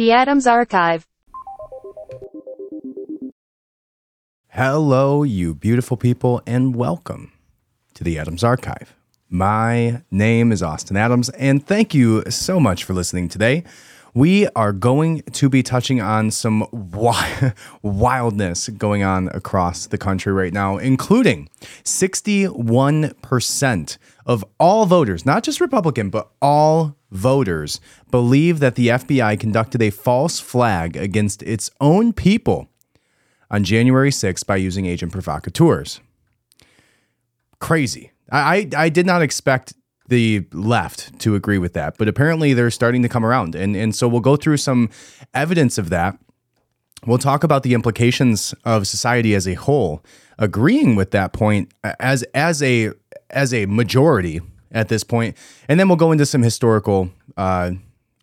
The Adams Archive. Hello, you beautiful people, and welcome to the Adams Archive. My name is Austin Adams, and thank you so much for listening today. We are going to be touching on some wi- wildness going on across the country right now, including 61% of all voters, not just Republican, but all voters, believe that the FBI conducted a false flag against its own people on January 6th by using agent provocateurs. Crazy. I, I, I did not expect the left to agree with that, but apparently they're starting to come around. And, and so we'll go through some evidence of that. We'll talk about the implications of society as a whole, agreeing with that point as as a as a majority at this point, and then we'll go into some historical uh,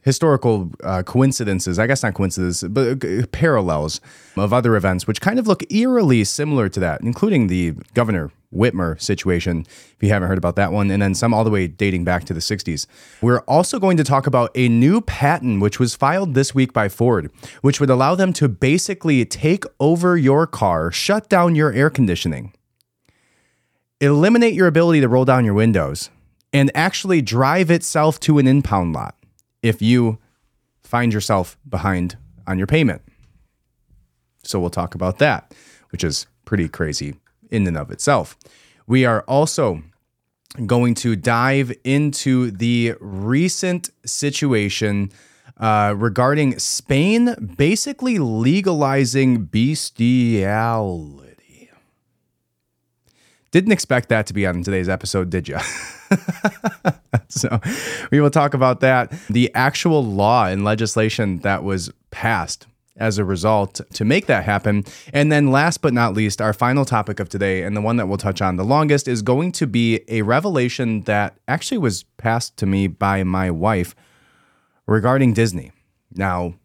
historical uh, coincidences, I guess not coincidences, but uh, parallels of other events, which kind of look eerily similar to that, including the Governor Whitmer situation, if you haven't heard about that one, and then some all the way dating back to the 60s. We're also going to talk about a new patent which was filed this week by Ford, which would allow them to basically take over your car, shut down your air conditioning, eliminate your ability to roll down your windows, and actually drive itself to an impound lot if you find yourself behind on your payment. So we'll talk about that, which is pretty crazy in and of itself. We are also going to dive into the recent situation uh, regarding Spain basically legalizing bestiality. Didn't expect that to be on today's episode, did you? so we will talk about that. The actual law and legislation that was passed as a result to make that happen. And then, last but not least, our final topic of today, and the one that we'll touch on the longest, is going to be a revelation that actually was passed to me by my wife regarding Disney. Now,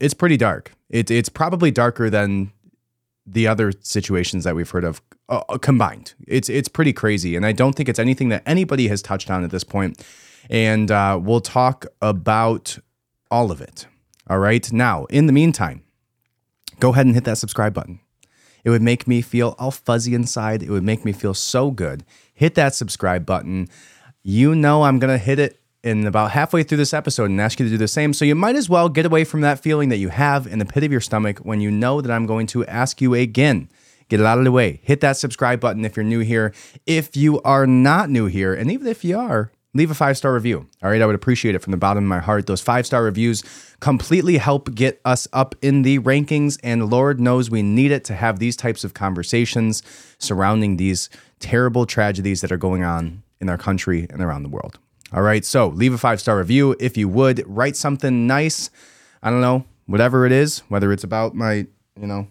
it's pretty dark. It, it's probably darker than the other situations that we've heard of uh, combined. It's it's pretty crazy, and I don't think it's anything that anybody has touched on at this point. And uh, we'll talk about all of it. All right. Now, in the meantime, go ahead and hit that subscribe button. It would make me feel all fuzzy inside. It would make me feel so good. Hit that subscribe button. You know I'm gonna hit it in about halfway through this episode and ask you to do the same. So you might as well get away from that feeling that you have in the pit of your stomach when you know that I'm going to ask you again. Get it out of the way. Hit that subscribe button if you're new here. If you are not new here, and even if you are, leave a five star review. All right, I would appreciate it from the bottom of my heart. Those five star reviews completely help get us up in the rankings, and Lord knows we need it to have these types of conversations surrounding these terrible tragedies that are going on in our country and around the world. All right, so leave a five star review if you would. Write something nice. I don't know, whatever it is, whether it's about my, you know,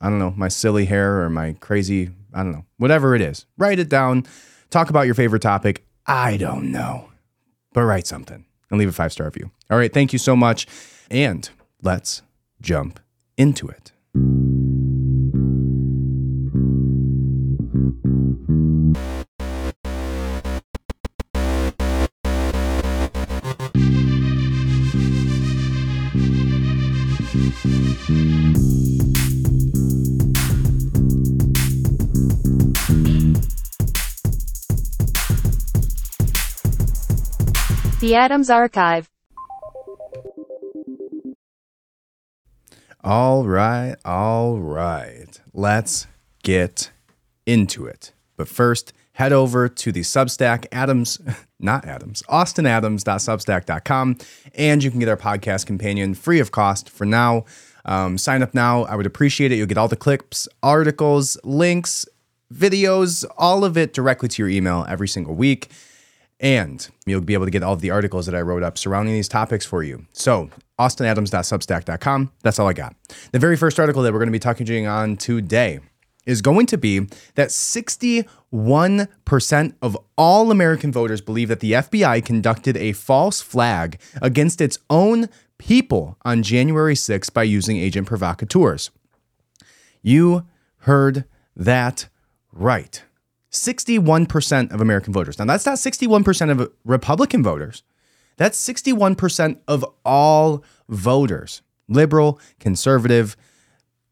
I don't know, my silly hair or my crazy, I don't know, whatever it is. Write it down. Talk about your favorite topic. I don't know, but write something and leave a five star review. All right, thank you so much. And let's jump into it. The Adams Archive. All right, all right. Let's get into it. But first, head over to the Substack Adams, not Adams, austinadams.substack.com, and you can get our podcast companion free of cost for now. Um, sign up now. I would appreciate it. You'll get all the clips, articles, links, videos, all of it directly to your email every single week. And you'll be able to get all of the articles that I wrote up surrounding these topics for you. So, austinadams.substack.com. That's all I got. The very first article that we're going to be talking on today is going to be that 61% of all American voters believe that the FBI conducted a false flag against its own people on January 6th by using agent provocateurs. You heard that right. 61% of American voters. Now, that's not 61% of Republican voters. That's 61% of all voters liberal, conservative,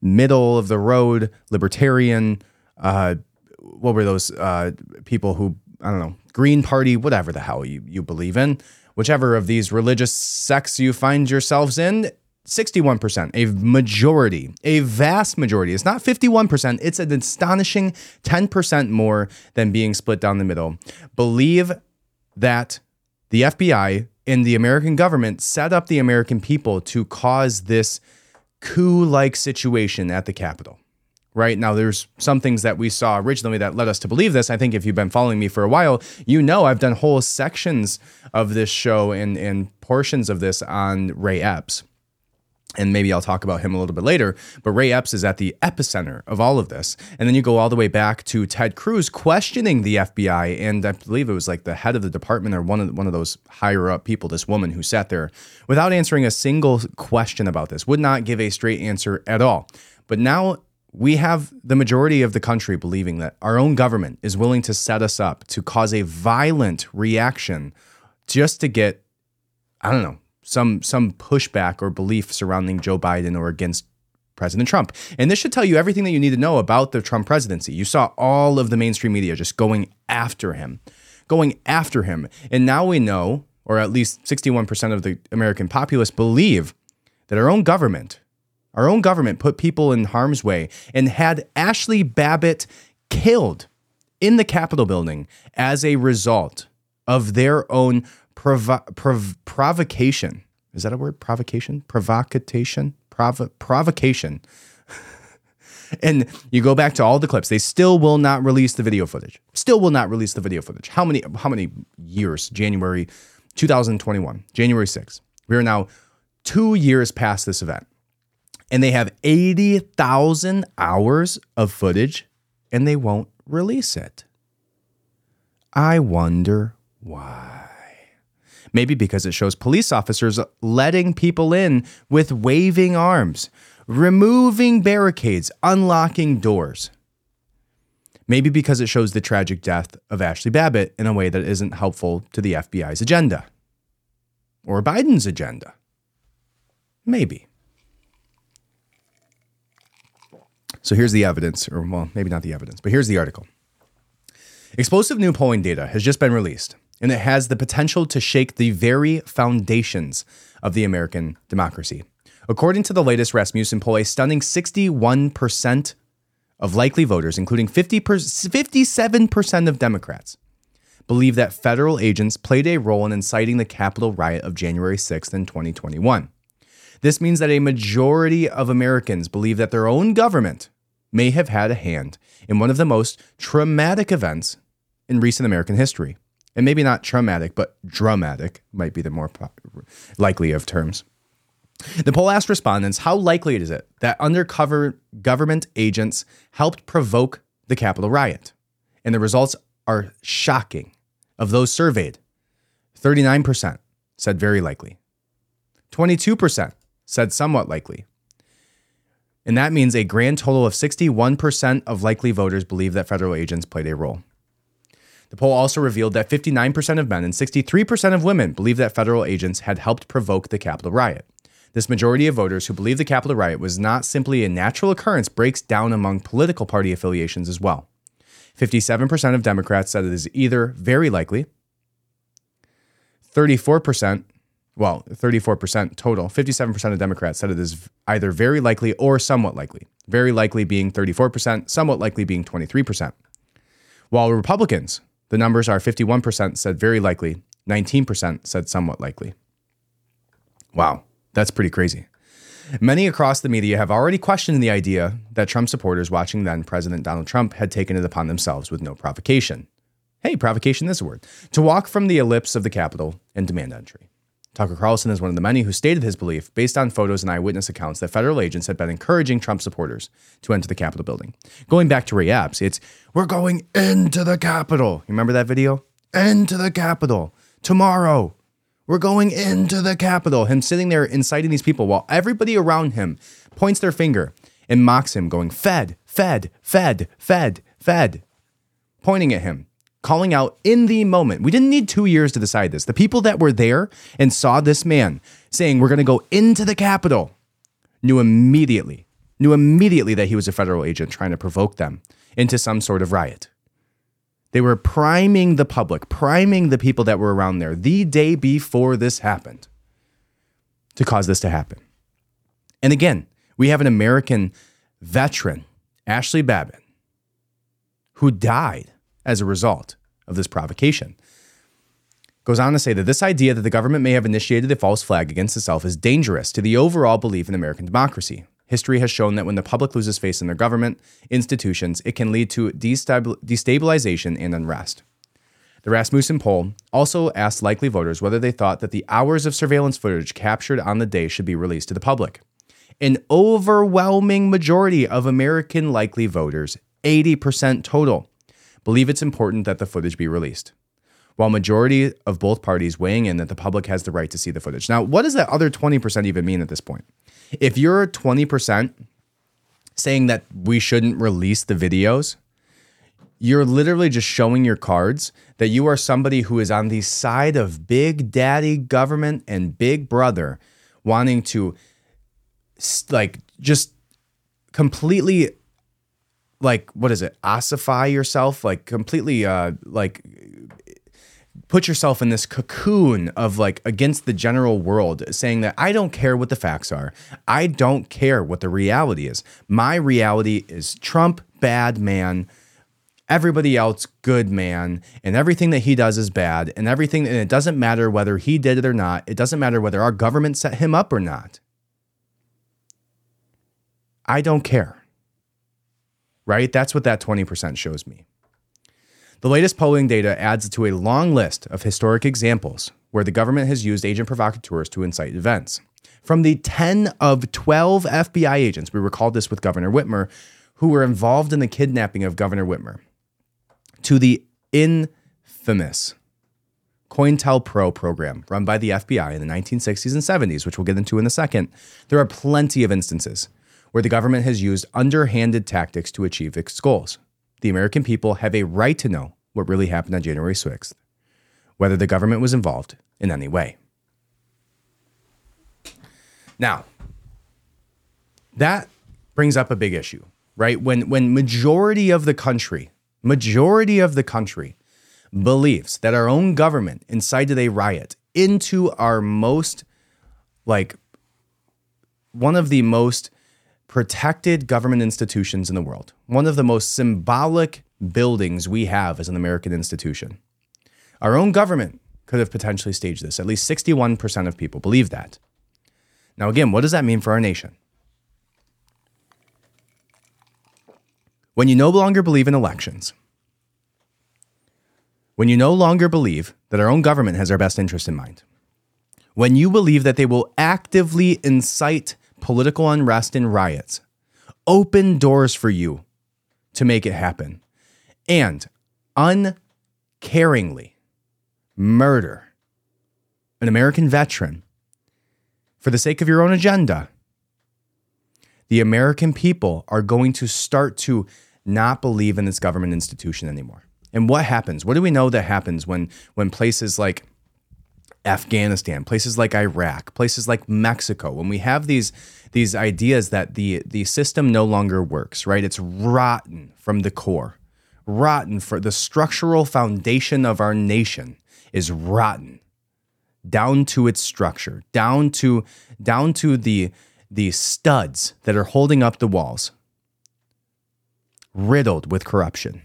middle of the road, libertarian. Uh, what were those uh, people who I don't know, Green Party, whatever the hell you, you believe in, whichever of these religious sects you find yourselves in, 61%, a majority, a vast majority. It's not 51%, it's an astonishing 10% more than being split down the middle. Believe that the FBI and the American government set up the American people to cause this coup like situation at the Capitol right? Now, there's some things that we saw originally that led us to believe this. I think if you've been following me for a while, you know I've done whole sections of this show and, and portions of this on Ray Epps. And maybe I'll talk about him a little bit later. But Ray Epps is at the epicenter of all of this. And then you go all the way back to Ted Cruz questioning the FBI. And I believe it was like the head of the department or one of, one of those higher up people, this woman who sat there without answering a single question about this, would not give a straight answer at all. But now we have the majority of the country believing that our own government is willing to set us up to cause a violent reaction just to get, I don't know, some some pushback or belief surrounding Joe Biden or against President Trump. And this should tell you everything that you need to know about the Trump presidency. You saw all of the mainstream media just going after him, going after him. And now we know, or at least 61% of the American populace believe that our own government our own government put people in harm's way and had Ashley Babbitt killed in the Capitol building as a result of their own provo- prov- provocation. Is that a word? Provocation? Provocation? Provo- provocation. and you go back to all the clips. They still will not release the video footage. Still will not release the video footage. How many how many years? January 2021, January 6th. We are now 2 years past this event and they have 80,000 hours of footage and they won't release it. I wonder why. Maybe because it shows police officers letting people in with waving arms, removing barricades, unlocking doors. Maybe because it shows the tragic death of Ashley Babbitt in a way that isn't helpful to the FBI's agenda or Biden's agenda. Maybe. So here's the evidence, or well, maybe not the evidence, but here's the article. Explosive new polling data has just been released, and it has the potential to shake the very foundations of the American democracy. According to the latest Rasmussen poll, a stunning 61% of likely voters, including 50 57% of Democrats, believe that federal agents played a role in inciting the Capitol riot of January 6th in 2021. This means that a majority of Americans believe that their own government may have had a hand in one of the most traumatic events in recent American history. And maybe not traumatic, but dramatic might be the more likely of terms. The poll asked respondents how likely is it that undercover government agents helped provoke the Capitol riot? And the results are shocking. Of those surveyed, 39% said very likely, 22% said somewhat likely, and that means a grand total of 61% of likely voters believe that federal agents played a role. The poll also revealed that 59% of men and 63% of women believe that federal agents had helped provoke the Capitol riot. This majority of voters who believe the Capitol riot was not simply a natural occurrence breaks down among political party affiliations as well. 57% of Democrats said it is either very likely, 34% well, 34% total, 57% of Democrats said it is either very likely or somewhat likely. Very likely being 34%, somewhat likely being 23%. While Republicans, the numbers are 51% said very likely, 19% said somewhat likely. Wow, that's pretty crazy. Many across the media have already questioned the idea that Trump supporters watching then President Donald Trump had taken it upon themselves with no provocation. Hey, provocation is a word. To walk from the ellipse of the Capitol and demand entry. Tucker Carlson is one of the many who stated his belief, based on photos and eyewitness accounts, that federal agents had been encouraging Trump supporters to enter the Capitol building. Going back to Ray Epps, it's, we're going into the Capitol. You remember that video? Into the Capitol. Tomorrow. We're going into the Capitol. Him sitting there inciting these people while everybody around him points their finger and mocks him, going, Fed, Fed, Fed, Fed, Fed, pointing at him calling out in the moment. We didn't need two years to decide this. The people that were there and saw this man saying, We're going to go into the Capitol, knew immediately, knew immediately that he was a federal agent trying to provoke them into some sort of riot. They were priming the public, priming the people that were around there the day before this happened to cause this to happen. And again, we have an American veteran, Ashley Babbitt, who died as a result of this provocation. Goes on to say that this idea that the government may have initiated a false flag against itself is dangerous to the overall belief in American democracy. History has shown that when the public loses faith in their government institutions, it can lead to destabilization and unrest. The Rasmussen poll also asked likely voters whether they thought that the hours of surveillance footage captured on the day should be released to the public. An overwhelming majority of American likely voters, 80% total, believe it's important that the footage be released. While majority of both parties weighing in that the public has the right to see the footage. Now, what does that other 20% even mean at this point? If you're 20% saying that we shouldn't release the videos, you're literally just showing your cards that you are somebody who is on the side of big daddy government and big brother wanting to like just completely like what is it ossify yourself like completely uh like put yourself in this cocoon of like against the general world, saying that I don't care what the facts are. I don't care what the reality is. My reality is Trump, bad man. Everybody else, good man, and everything that he does is bad, and everything, and it doesn't matter whether he did it or not. It doesn't matter whether our government set him up or not. I don't care. Right? That's what that 20% shows me. The latest polling data adds to a long list of historic examples where the government has used agent provocateurs to incite events. From the 10 of 12 FBI agents, we recalled this with Governor Whitmer, who were involved in the kidnapping of Governor Whitmer, to the infamous COINTELPRO program run by the FBI in the 1960s and 70s, which we'll get into in a second, there are plenty of instances where the government has used underhanded tactics to achieve its goals the American people have a right to know what really happened on January 6th, whether the government was involved in any way. Now, that brings up a big issue, right? When when majority of the country, majority of the country believes that our own government incited a riot into our most like one of the most protected government institutions in the world, one of the most symbolic buildings we have as an American institution. Our own government could have potentially staged this. At least 61% of people believe that. Now, again, what does that mean for our nation? When you no longer believe in elections, when you no longer believe that our own government has our best interest in mind, when you believe that they will actively incite political unrest and riots, open doors for you to make it happen, and uncaringly murder an American veteran for the sake of your own agenda, the American people are going to start to not believe in this government institution anymore. And what happens? What do we know that happens when when places like Afghanistan, places like Iraq, places like Mexico, when we have these these ideas that the the system no longer works, right? It's rotten from the core. Rotten for the structural foundation of our nation is rotten down to its structure, down to down to the the studs that are holding up the walls. Riddled with corruption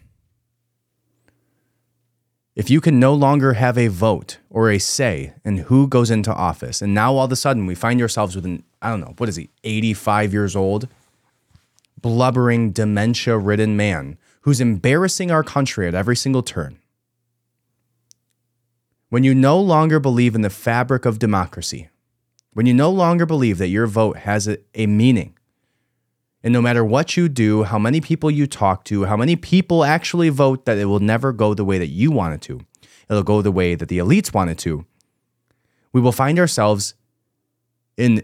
if you can no longer have a vote or a say in who goes into office, and now all of a sudden we find ourselves with an, I don't know, what is he, 85 years old, blubbering, dementia ridden man who's embarrassing our country at every single turn. When you no longer believe in the fabric of democracy, when you no longer believe that your vote has a, a meaning, and no matter what you do, how many people you talk to, how many people actually vote that it will never go the way that you want it to, it'll go the way that the elites want it to, we will find ourselves in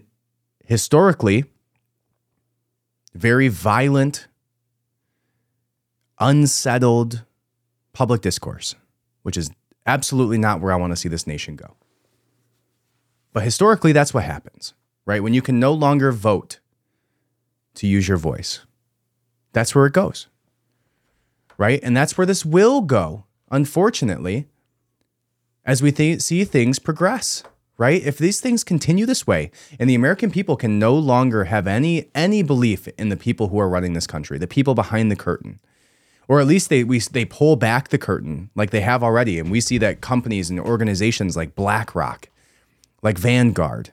historically very violent, unsettled public discourse, which is absolutely not where I want to see this nation go. But historically, that's what happens, right? When you can no longer vote to use your voice. That's where it goes. Right? And that's where this will go, unfortunately, as we th- see things progress. Right? If these things continue this way and the American people can no longer have any any belief in the people who are running this country, the people behind the curtain, or at least they we they pull back the curtain like they have already and we see that companies and organizations like BlackRock, like Vanguard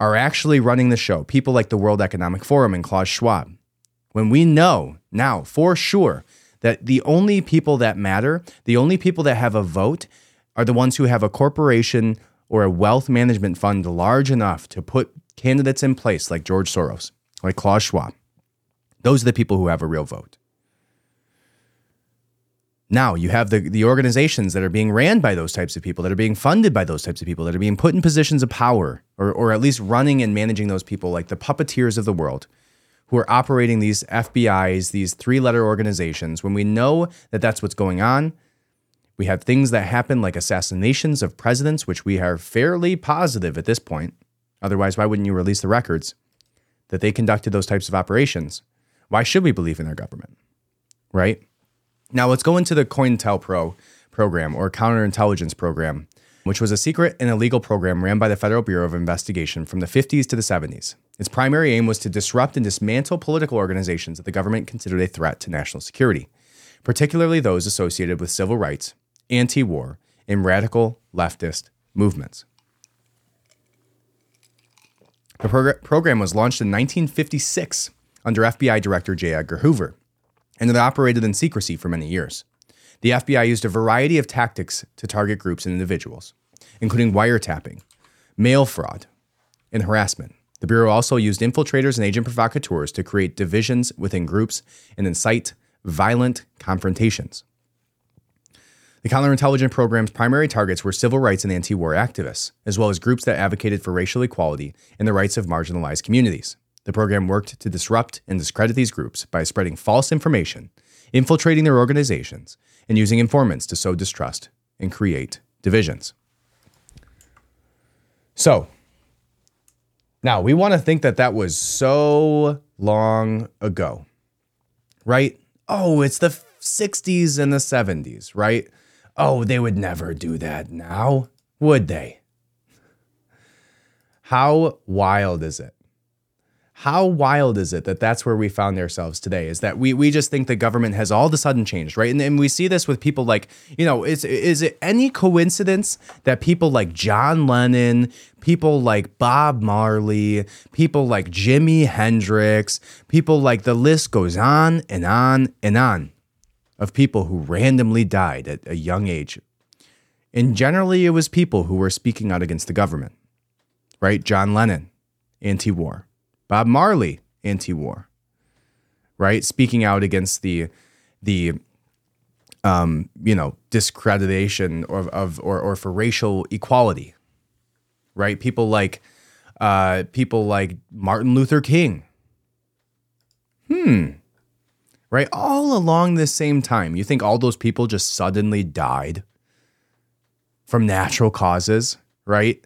are actually running the show. People like the World Economic Forum and Klaus Schwab. When we know now for sure that the only people that matter, the only people that have a vote are the ones who have a corporation or a wealth management fund large enough to put candidates in place like George Soros, like Klaus Schwab. Those are the people who have a real vote. Now you have the, the organizations that are being ran by those types of people, that are being funded by those types of people, that are being put in positions of power, or, or at least running and managing those people, like the puppeteers of the world, who are operating these FBIs, these three letter organizations. When we know that that's what's going on, we have things that happen like assassinations of presidents, which we are fairly positive at this point. Otherwise, why wouldn't you release the records that they conducted those types of operations? Why should we believe in our government? Right? Now let's go into the COINTELPRO program or counterintelligence program, which was a secret and illegal program ran by the Federal Bureau of Investigation from the 50s to the 70s. Its primary aim was to disrupt and dismantle political organizations that the government considered a threat to national security, particularly those associated with civil rights, anti war, and radical leftist movements. The progr- program was launched in 1956 under FBI Director J. Edgar Hoover and it operated in secrecy for many years. The FBI used a variety of tactics to target groups and individuals, including wiretapping, mail fraud, and harassment. The Bureau also used infiltrators and agent provocateurs to create divisions within groups and incite violent confrontations. The counterintelligence program's primary targets were civil rights and anti war activists, as well as groups that advocated for racial equality and the rights of marginalized communities. The program worked to disrupt and discredit these groups by spreading false information, infiltrating their organizations, and using informants to sow distrust and create divisions. So, now we want to think that that was so long ago, right? Oh, it's the 60s and the 70s, right? Oh, they would never do that now, would they? How wild is it how wild is it that that's where we found ourselves today is that we we just think the government has all of a sudden changed right? And, and we see this with people like you know is is it any coincidence that people like john lennon people like bob marley people like jimi hendrix people like the list goes on and on and on of people who randomly died at a young age. And generally it was people who were speaking out against the government right? John lennon anti-war Bob Marley, anti-war, right? Speaking out against the the um, you know discreditation of, of or or for racial equality, right? People like uh, people like Martin Luther King. Hmm. Right, all along the same time, you think all those people just suddenly died from natural causes, right?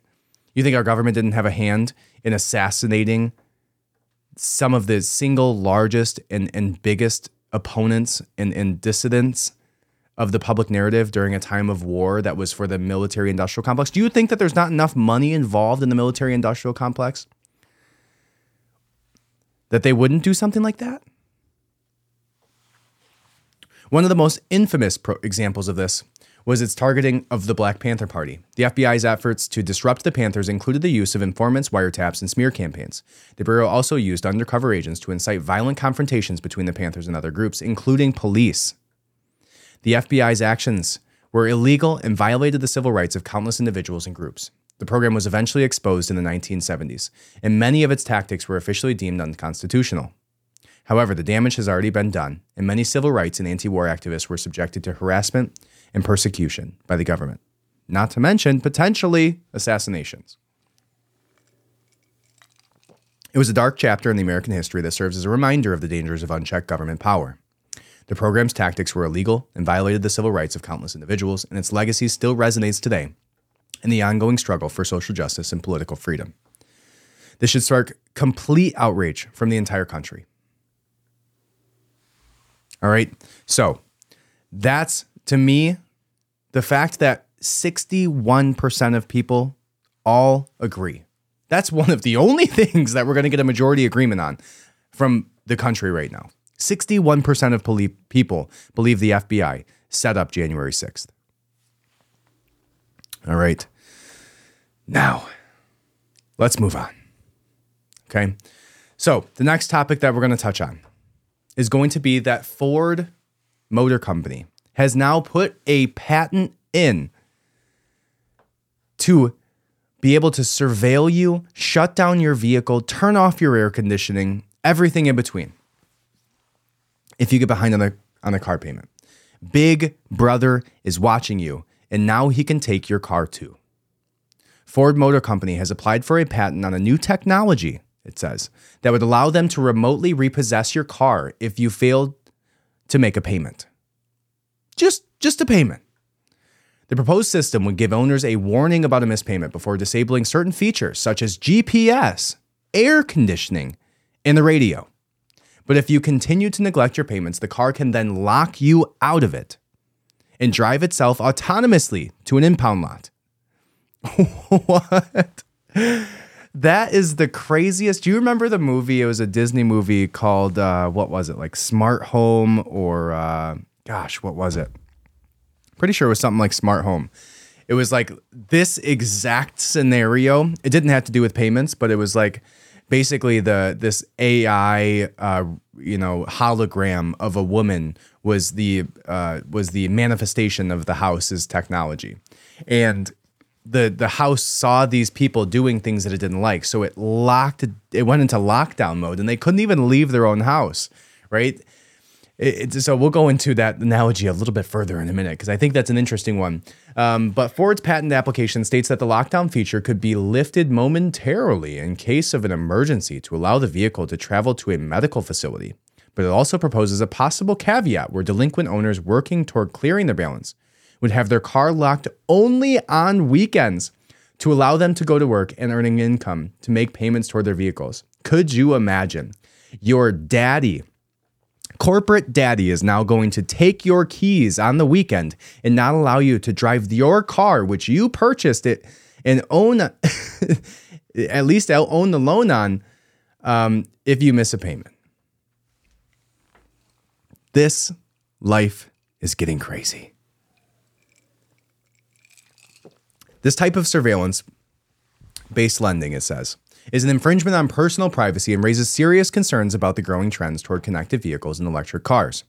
You think our government didn't have a hand in assassinating some of the single largest and, and biggest opponents and, and dissidents of the public narrative during a time of war that was for the military industrial complex. Do you think that there's not enough money involved in the military industrial complex? That they wouldn't do something like that? One of the most infamous pro- examples of this was its targeting of the Black Panther Party. The FBI's efforts to disrupt the Panthers included the use of informants, wiretaps, and smear campaigns. The Bureau also used undercover agents to incite violent confrontations between the Panthers and other groups, including police. The FBI's actions were illegal and violated the civil rights of countless individuals and groups. The program was eventually exposed in the 1970s, and many of its tactics were officially deemed unconstitutional. However, the damage has already been done, and many civil rights and anti war activists were subjected to harassment, and persecution by the government, not to mention potentially assassinations. It was a dark chapter in the American history that serves as a reminder of the dangers of unchecked government power. The program's tactics were illegal and violated the civil rights of countless individuals, and its legacy still resonates today in the ongoing struggle for social justice and political freedom. This should spark complete outrage from the entire country. All right. So that's to me the fact that 61% of people all agree. That's one of the only things that we're going to get a majority agreement on from the country right now. 61% of poli- people believe the FBI set up January 6th. All right. Now, let's move on. Okay. So, the next topic that we're going to touch on is going to be that Ford Motor Company has now put a patent in to be able to surveil you, shut down your vehicle, turn off your air conditioning, everything in between. If you get behind on a on a car payment. Big brother is watching you, and now he can take your car too. Ford Motor Company has applied for a patent on a new technology, it says, that would allow them to remotely repossess your car if you failed to make a payment. Just just a payment. The proposed system would give owners a warning about a missed payment before disabling certain features such as GPS, air conditioning, and the radio. But if you continue to neglect your payments, the car can then lock you out of it and drive itself autonomously to an impound lot. what? That is the craziest. Do you remember the movie? It was a Disney movie called, uh, what was it? Like Smart Home or, uh, gosh, what was it? Pretty sure it was something like Smart Home. It was like this exact scenario. It didn't have to do with payments, but it was like basically the this AI uh, you know hologram of a woman was the uh, was the manifestation of the house's technology, and the the house saw these people doing things that it didn't like, so it locked it went into lockdown mode, and they couldn't even leave their own house, right? It, so we'll go into that analogy a little bit further in a minute because I think that's an interesting one. Um, but Ford's patent application states that the lockdown feature could be lifted momentarily in case of an emergency to allow the vehicle to travel to a medical facility. But it also proposes a possible caveat where delinquent owners working toward clearing their balance would have their car locked only on weekends to allow them to go to work and earning income to make payments toward their vehicles. Could you imagine your daddy? Corporate daddy is now going to take your keys on the weekend and not allow you to drive your car, which you purchased it and own, at least own the loan on, um, if you miss a payment. This life is getting crazy. This type of surveillance based lending, it says, is an infringement on personal privacy and raises serious concerns about the growing trends toward connected vehicles and electric cars.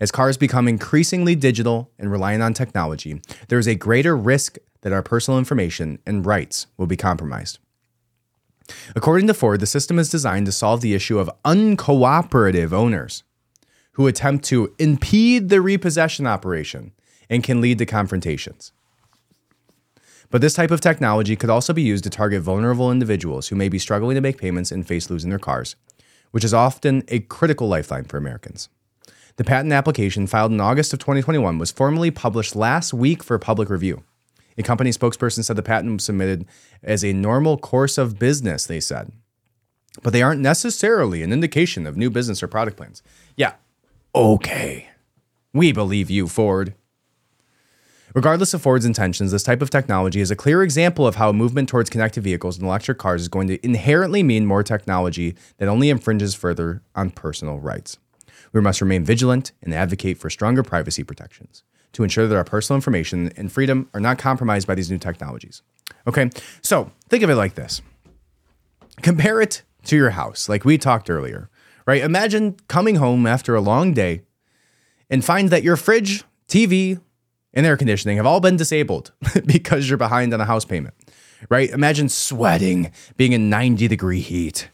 As cars become increasingly digital and reliant on technology, there is a greater risk that our personal information and rights will be compromised. According to Ford, the system is designed to solve the issue of uncooperative owners who attempt to impede the repossession operation and can lead to confrontations. But this type of technology could also be used to target vulnerable individuals who may be struggling to make payments and face losing their cars, which is often a critical lifeline for Americans. The patent application filed in August of 2021 was formally published last week for public review. A company spokesperson said the patent was submitted as a normal course of business, they said. But they aren't necessarily an indication of new business or product plans. Yeah, okay. We believe you, Ford. Regardless of Ford's intentions, this type of technology is a clear example of how a movement towards connected vehicles and electric cars is going to inherently mean more technology that only infringes further on personal rights. We must remain vigilant and advocate for stronger privacy protections to ensure that our personal information and freedom are not compromised by these new technologies. Okay, so think of it like this compare it to your house, like we talked earlier, right? Imagine coming home after a long day and find that your fridge, TV, and air conditioning have all been disabled because you're behind on a house payment, right? Imagine sweating, being in 90 degree heat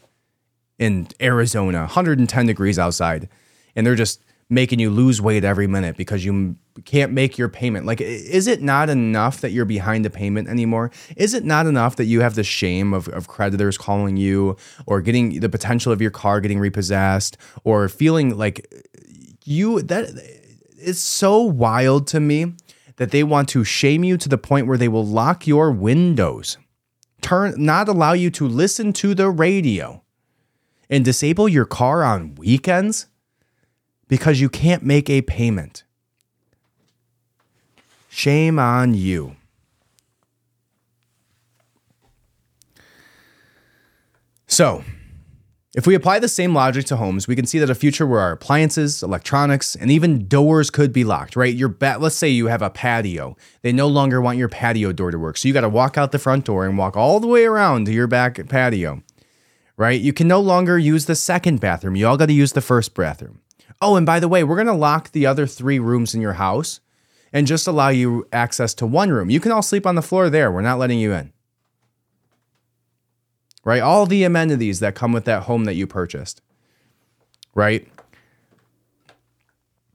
in Arizona, 110 degrees outside, and they're just making you lose weight every minute because you can't make your payment. Like, is it not enough that you're behind a payment anymore? Is it not enough that you have the shame of, of creditors calling you or getting the potential of your car getting repossessed or feeling like you that it's so wild to me that they want to shame you to the point where they will lock your windows turn not allow you to listen to the radio and disable your car on weekends because you can't make a payment. Shame on you. So, if we apply the same logic to homes, we can see that a future where our appliances, electronics, and even doors could be locked, right? Your bat, let's say you have a patio. They no longer want your patio door to work. So you got to walk out the front door and walk all the way around to your back patio, right? You can no longer use the second bathroom. You all got to use the first bathroom. Oh, and by the way, we're going to lock the other three rooms in your house and just allow you access to one room. You can all sleep on the floor there. We're not letting you in right? All the amenities that come with that home that you purchased, right?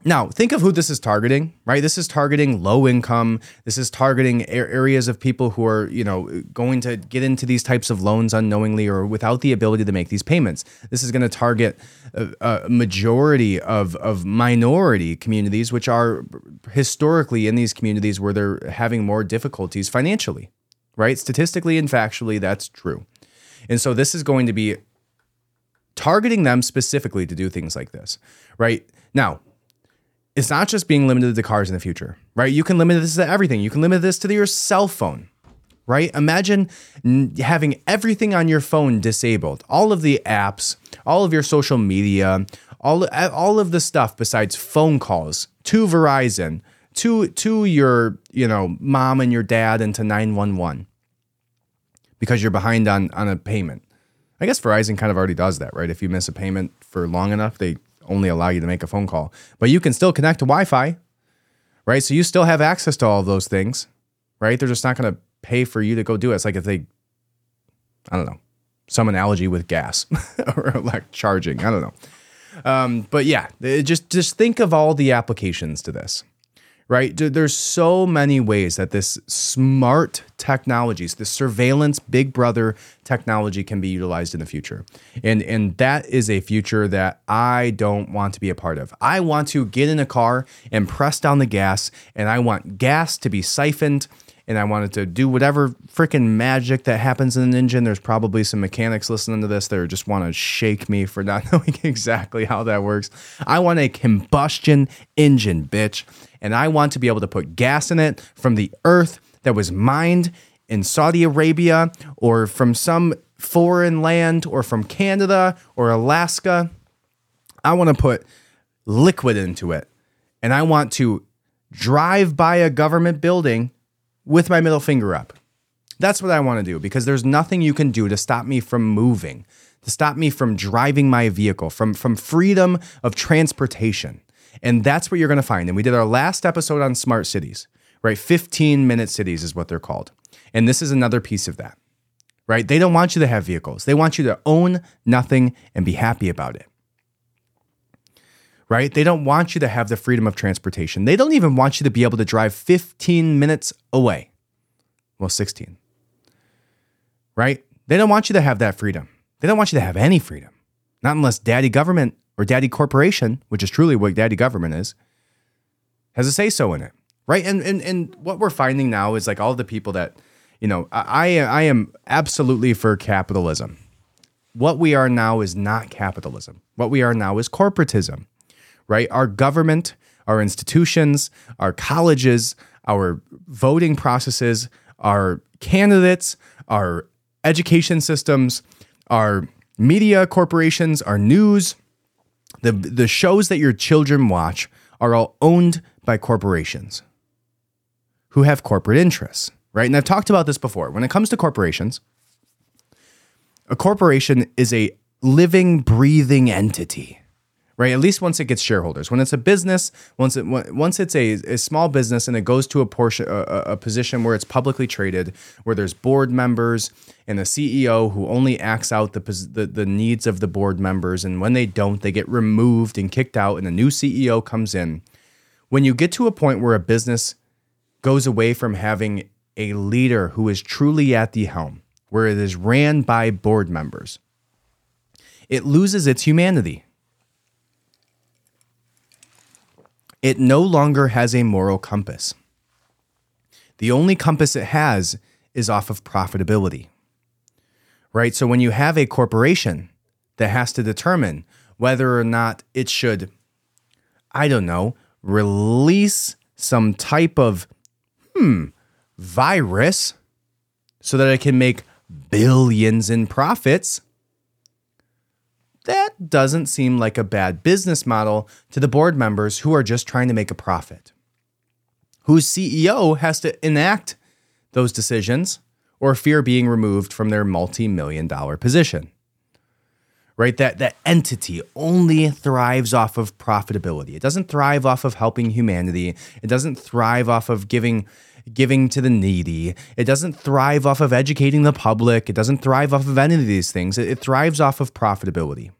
Now, think of who this is targeting, right? This is targeting low income. This is targeting areas of people who are, you know, going to get into these types of loans unknowingly or without the ability to make these payments. This is going to target a, majority of, of minority communities, which are historically in these communities where they're having more difficulties financially, right? Statistically and factually, that's true. And so this is going to be targeting them specifically to do things like this, right? Now, it's not just being limited to cars in the future, right? You can limit this to everything. You can limit this to your cell phone, right? Imagine having everything on your phone disabled, all of the apps, all of your social media, all, all of the stuff besides phone calls to Verizon, to to your, you know, mom and your dad and to 911 because you're behind on on a payment. I guess Verizon kind of already does that, right? If you miss a payment for long enough, they only allow you to make a phone call. But you can still connect to Wi-Fi, right? So you still have access to all of those things, right? They're just not going to pay for you to go do it. It's like if they I don't know, some analogy with gas or like charging. I don't know. Um, but yeah, just just think of all the applications to this right? There's so many ways that this smart technologies, this surveillance big brother technology can be utilized in the future. And and that is a future that I don't want to be a part of. I want to get in a car and press down the gas and I want gas to be siphoned and I wanted to do whatever freaking magic that happens in an engine. There's probably some mechanics listening to this that just want to shake me for not knowing exactly how that works. I want a combustion engine, bitch. And I want to be able to put gas in it from the earth that was mined in Saudi Arabia or from some foreign land or from Canada or Alaska. I want to put liquid into it. And I want to drive by a government building with my middle finger up. That's what I want to do because there's nothing you can do to stop me from moving, to stop me from driving my vehicle, from, from freedom of transportation. And that's what you're going to find. And we did our last episode on smart cities, right? 15 minute cities is what they're called. And this is another piece of that, right? They don't want you to have vehicles, they want you to own nothing and be happy about it right? They don't want you to have the freedom of transportation. They don't even want you to be able to drive 15 minutes away. Well, 16. Right? They don't want you to have that freedom. They don't want you to have any freedom. Not unless daddy government or daddy corporation, which is truly what daddy government is, has a say so in it. Right? And and and what we're finding now is like all the people that, you know, I I am absolutely for capitalism. What we are now is not capitalism. What we are now is corporatism right? Our government, our institutions, our colleges, our voting processes, our candidates, our education systems, our media corporations, our news, the, the shows that your children watch are all owned by corporations who have corporate interests, right? And I've talked about this before. When it comes to corporations, a corporation is a living, breathing entity right? At least once it gets shareholders. When it's a business, once it once it's a, a small business and it goes to a portion a, a position where it's publicly traded, where there's board members and a CEO who only acts out the, the the needs of the board members, and when they don't, they get removed and kicked out, and a new CEO comes in. When you get to a point where a business goes away from having a leader who is truly at the helm, where it is ran by board members, it loses its humanity it no longer has a moral compass. The only compass it has is off of profitability. right? So when you have a corporation that has to determine whether or not it should, I don't know, release some type of, hmm, virus so that it can make billions in profits, that doesn't seem like a bad business model to the board members who are just trying to make a profit, whose CEO has to enact those decisions or fear being removed from their multi million dollar position. Right? That, that entity only thrives off of profitability. It doesn't thrive off of helping humanity. It doesn't thrive off of giving giving to the needy. It doesn't thrive off of educating the public. It doesn't thrive off of any of these things. It, it thrives off of profitability.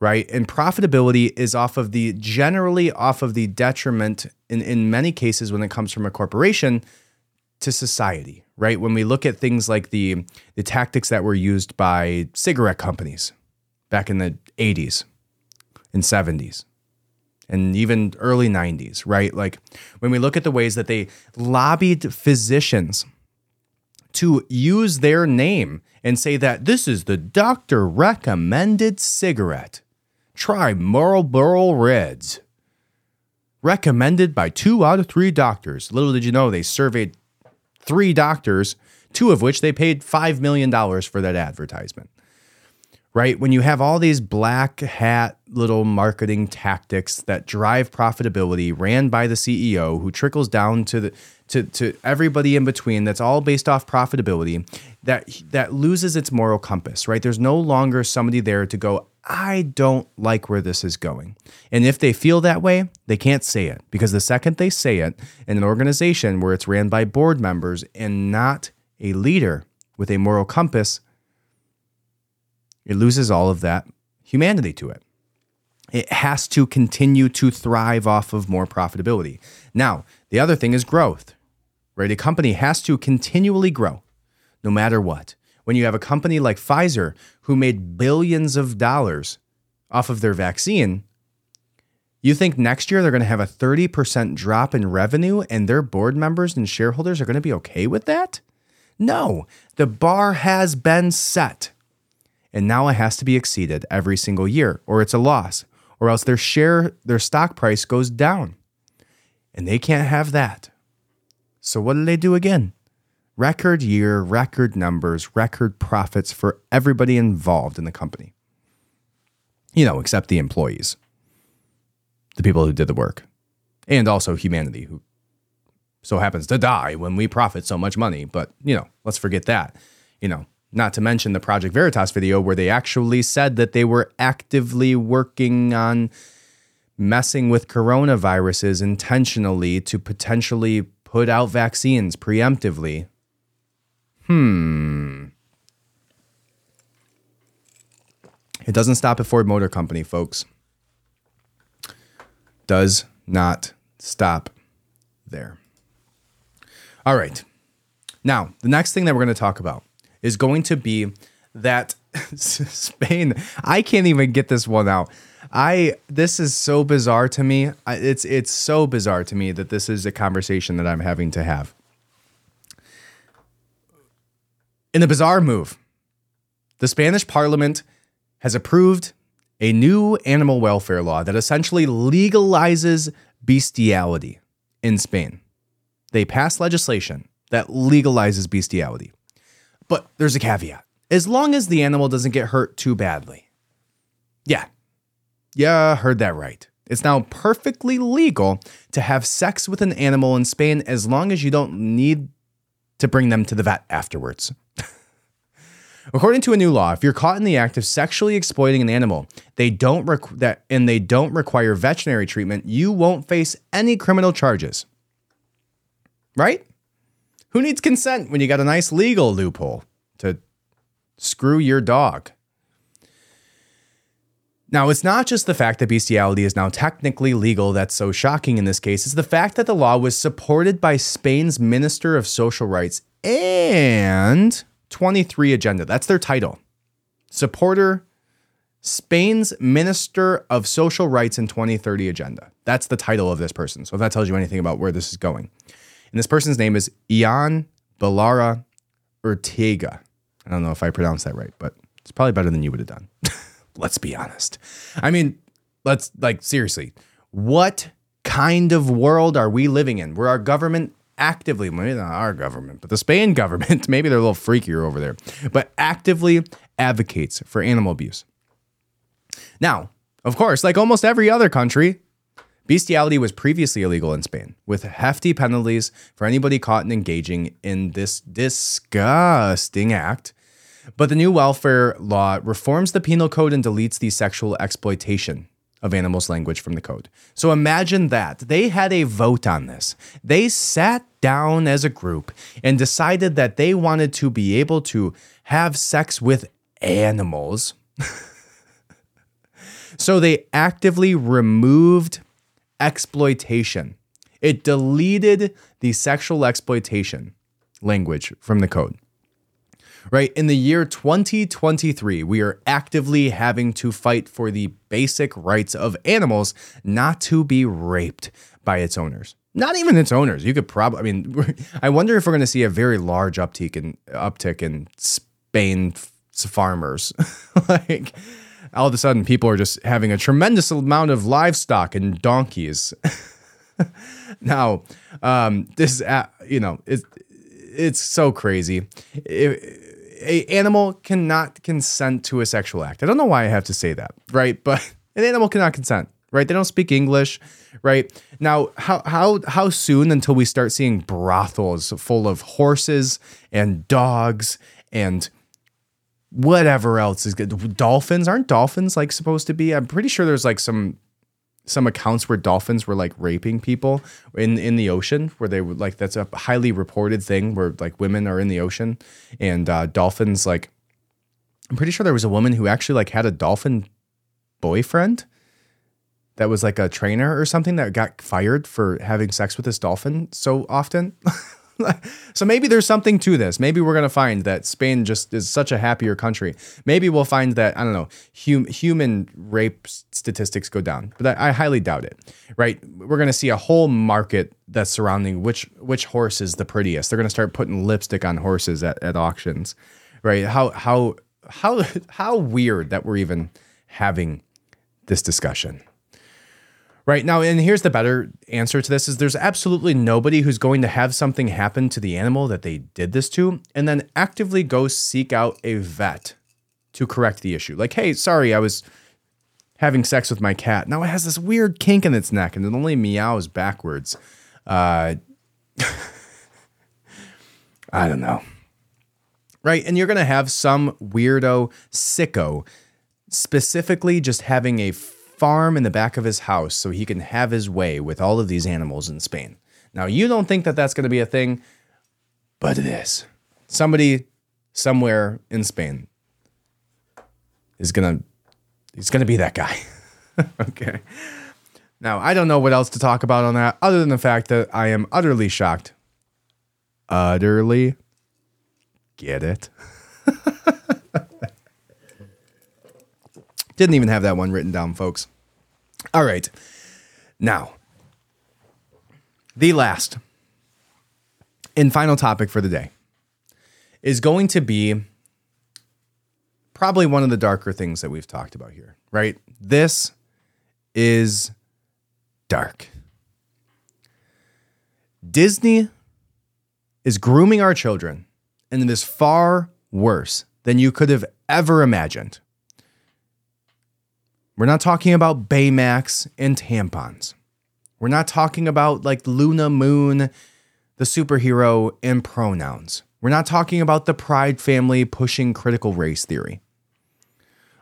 Right? And profitability is off of the generally off of the detriment in, in many cases when it comes from a corporation to society, right? When we look at things like the the tactics that were used by cigarette companies back in the 80s and 70s and even early 90s, right? Like when we look at the ways that they lobbied physicians to use their name and say that this is the doctor recommended cigarette. Try Marlboro Reds. Recommended by two out of three doctors. Little did you know they surveyed three doctors, two of which they paid $5 million for that advertisement right? When you have all these black hat little marketing tactics that drive profitability ran by the CEO who trickles down to the to, to everybody in between that's all based off profitability that that loses its moral compass right there's no longer somebody there to go i don't like where this is going and if they feel that way they can't say it because the second they say it in an organization where it's ran by board members and not a leader with a moral compass it loses all of that humanity to it. It has to continue to thrive off of more profitability. Now, the other thing is growth, right? A company has to continually grow no matter what. When you have a company like Pfizer who made billions of dollars off of their vaccine, you think next year they're going to have a 30% drop in revenue and their board members and shareholders are going to be okay with that? No, the bar has been set and now it has to be exceeded every single year or it's a loss or else their share their stock price goes down. And they can't have that. So what do they do again? Record year record numbers record profits for everybody involved in the company. You know except the employees. The people who did the work. And also humanity who so happens to die when we profit so much money but you know let's forget that. You know not to mention the Project Veritas video where they actually said that they were actively working on messing with coronaviruses intentionally to potentially put out vaccines preemptively. Hmm. It doesn't stop at Ford Motor Company, folks. Does not stop there. All right. Now, the next thing that we're going to talk about is going to be that Spain. I can't even get this one out. I this is so bizarre to me. It's it's so bizarre to me that this is a conversation that I'm having to have. In a bizarre move, the Spanish parliament has approved a new animal welfare law that essentially legalizes bestiality in Spain. They passed legislation that legalizes bestiality. But there's a caveat. As long as the animal doesn't get hurt too badly. Yeah. Yeah, heard that right. It's now perfectly legal to have sex with an animal in Spain as long as you don't need to bring them to the vet afterwards. According to a new law, if you're caught in the act of sexually exploiting an animal, they don't requ- that and they don't require veterinary treatment, you won't face any criminal charges. Right? Who needs consent when you got a nice legal loophole to screw your dog? Now, it's not just the fact that bestiality is now technically legal that's so shocking in this case, it's the fact that the law was supported by Spain's Minister of Social Rights and 23 Agenda. That's their title. Supporter, Spain's Minister of Social Rights and 2030 Agenda. That's the title of this person. So if that tells you anything about where this is going. And this person's name is Ian Belarra Ortega. I don't know if I pronounced that right, but it's probably better than you would have done. let's be honest. I mean, let's like seriously, what kind of world are we living in where our government actively, maybe not our government, but the Spain government, maybe they're a little freakier over there, but actively advocates for animal abuse? Now, of course, like almost every other country, bestiality was previously illegal in Spain, with hefty penalties for anybody caught in engaging in this disgusting act. But the new welfare law reforms the penal code and deletes the sexual exploitation of animals language from the code. So imagine that. They had a vote on this. They sat down as a group and decided that they wanted to be able to have sex with animals. so they actively removed exploitation. It deleted the sexual exploitation language from the code right? In the year 2023, we are actively having to fight for the basic rights of animals not to be raped by its owners. Not even its owners. You could probably, I mean, I wonder if we're going to see a very large uptick in uptick in Spain farmers. like all of a sudden, people are just having a tremendous amount of livestock and donkeys. now, um, this is, you know, it's, it's so crazy. It, a animal cannot consent to a sexual act. I don't know why I have to say that, right? But an animal cannot consent, right? They don't speak English, right? Now, how how how soon until we start seeing brothels full of horses and dogs and whatever else is good? Dolphins aren't dolphins like supposed to be? I'm pretty sure there's like some some accounts where dolphins were like raping people in in the ocean where they would like that's a highly reported thing where like women are in the ocean and uh, dolphins like I'm pretty sure there was a woman who actually like had a dolphin boyfriend that was like a trainer or something that got fired for having sex with this dolphin so often. so maybe there's something to this. Maybe we're going to find that Spain just is such a happier country. Maybe we'll find that, I don't know, hum, human rape statistics go down, but I, I highly doubt it, right? We're going to see a whole market that's surrounding which, which horse is the prettiest. They're going to start putting lipstick on horses at, at auctions, right? How, how, how, how weird that we're even having this discussion. Right now, and here's the better answer to this is there's absolutely nobody who's going to have something happen to the animal that they did this to and then actively go seek out a vet to correct the issue. Like, hey, sorry, I was having sex with my cat. Now it has this weird kink in its neck and it only meows backwards. Uh, I don't know. Right. And you're going to have some weirdo sicko specifically just having a farm in the back of his house so he can have his way with all of these animals in Spain. Now, you don't think that that's going to be a thing, but it is. Somebody somewhere in Spain is going to he's going to be that guy. okay. Now, I don't know what else to talk about on that other than the fact that I am utterly shocked. Utterly get it. Didn't even have that one written down, folks. All right. Now, the last and final topic for the day is going to be probably one of the darker things that we've talked about here, right? This is dark. Disney is grooming our children, and it is far worse than you could have ever imagined. We're not talking about Baymax and tampons. We're not talking about like Luna Moon, the superhero, and pronouns. We're not talking about the Pride family pushing critical race theory.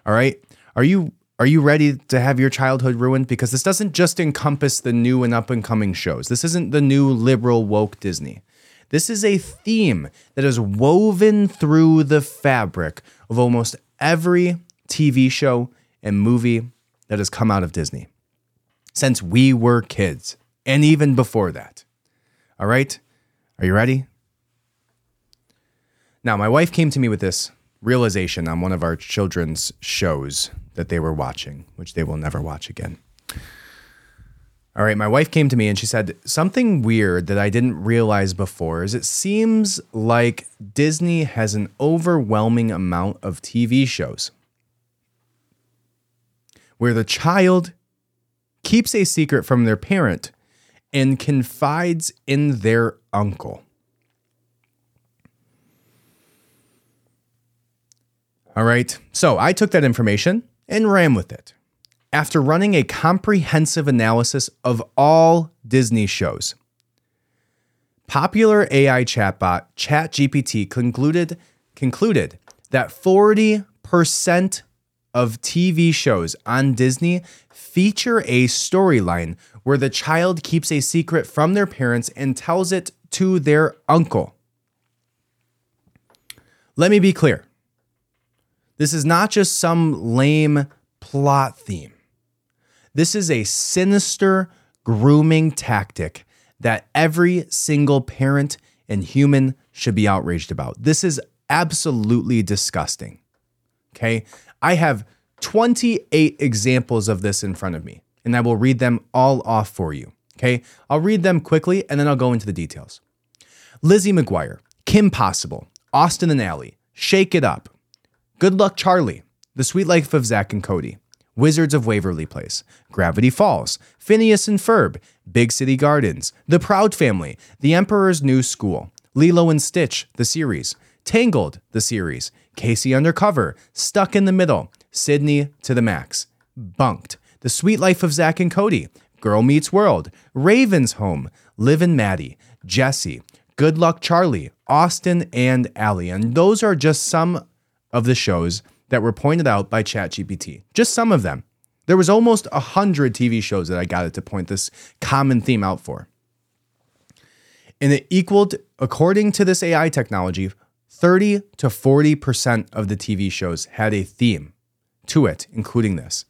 All right? Are you are you ready to have your childhood ruined? Because this doesn't just encompass the new and up and coming shows. This isn't the new liberal woke Disney. This is a theme that is woven through the fabric of almost every TV show and movie that has come out of Disney since we were kids and even before that. All right? Are you ready? Now, my wife came to me with this realization on one of our children's shows that they were watching, which they will never watch again. All right, my wife came to me and she said something weird that I didn't realize before is it seems like Disney has an overwhelming amount of TV shows where the child keeps a secret from their parent and confides in their uncle. All right, so I took that information and ran with it. After running a comprehensive analysis of all Disney shows, popular AI chatbot ChatGPT concluded concluded that 40% of TV shows on Disney feature a storyline where the child keeps a secret from their parents and tells it to their uncle. Let me be clear. This is not just some lame plot theme. This is a sinister grooming tactic that every single parent and human should be outraged about. This is absolutely disgusting. Okay. I have 28 examples of this in front of me, and I will read them all off for you. Okay. I'll read them quickly and then I'll go into the details. Lizzie McGuire, Kim Possible, Austin and Ally, Shake It Up, Good Luck Charlie, The Sweet Life of Zack and Cody, Wizards of Waverly Place, Gravity Falls, Phineas and Ferb, Big City Gardens, The Proud Family, The Emperor's New School, Lilo and Stitch, the series, Tangled, the series, K.C. Undercover, Stuck in the Middle, Sydney to the Max, Bunked, The sweet Life of Zack and Cody, Girl Meets World, Raven's Home, Liv and Maddie, Jessie, Good Luck Charlie, Austin, and Ally. And those are just some of the shows that were pointed out by ChatGPT. Just some of them. There was almost a hundred TV shows that I got it to point this common theme out for. And it equaled, according to this AI technology, 30 to 40% of the TV shows had a theme to it, including this.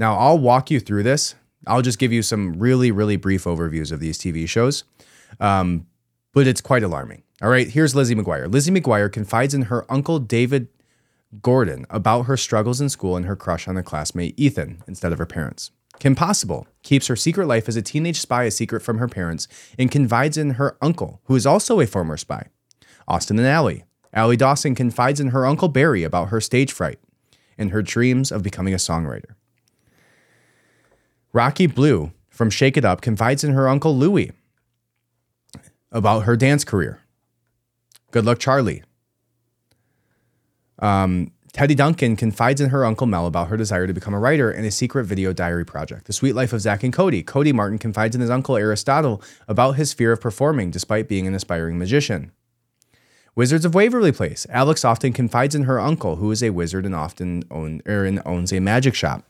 Now, I'll walk you through this. I'll just give you some really, really brief overviews of these TV shows, um, but it's quite alarming. All right, here's Lizzie McGuire. Lizzie McGuire confides in her uncle David Gordon about her struggles in school and her crush on the classmate Ethan instead of her parents. Kim Possible keeps her secret life as a teenage spy a secret from her parents and confides in her uncle, who is also a former spy. Austin and Ally. Ally Dawson confides in her uncle Barry about her stage fright and her dreams of becoming a songwriter. Rocky Blue from Shake It Up confides in her uncle Louie about her dance career. Good Luck Charlie um, Teddy Duncan confides in her Uncle Mel about her desire to become a writer in a secret video diary project. The Sweet Life of Zack and Cody. Cody Martin confides in his uncle Aristotle about his fear of performing despite being an aspiring magician. Wizards of Waverly Place. Alex often confides in her uncle, who is a wizard and often own, er, and owns a magic shop.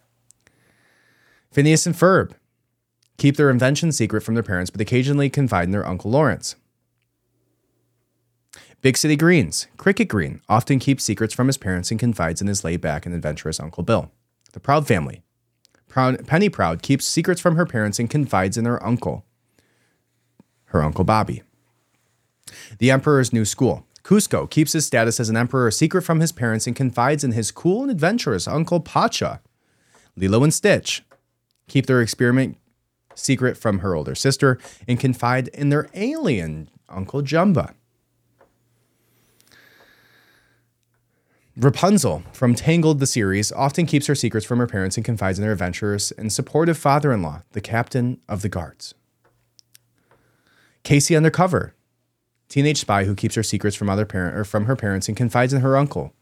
Phineas and Ferb keep their invention secret from their parents, but occasionally confide in their uncle Lawrence. Big City Greens. Cricket Green often keeps secrets from his parents and confides in his laid back and adventurous Uncle Bill. The Proud Family. Proud, Penny Proud keeps secrets from her parents and confides in her uncle, her Uncle Bobby. The Emperor's New School. Kuzco keeps his status as an emperor secret from his parents and confides in his cool and adventurous Uncle Pacha. Lilo and Stitch keep their experiment secret from her older sister and confide in their alien Uncle Jumba. Rapunzel from Tangled the series often keeps her secrets from her parents and confides in their adventurous and supportive father in law, the captain of the guards. K.C. Undercover, teenage spy who keeps her secrets from other parent or from her parents and confides in her uncle,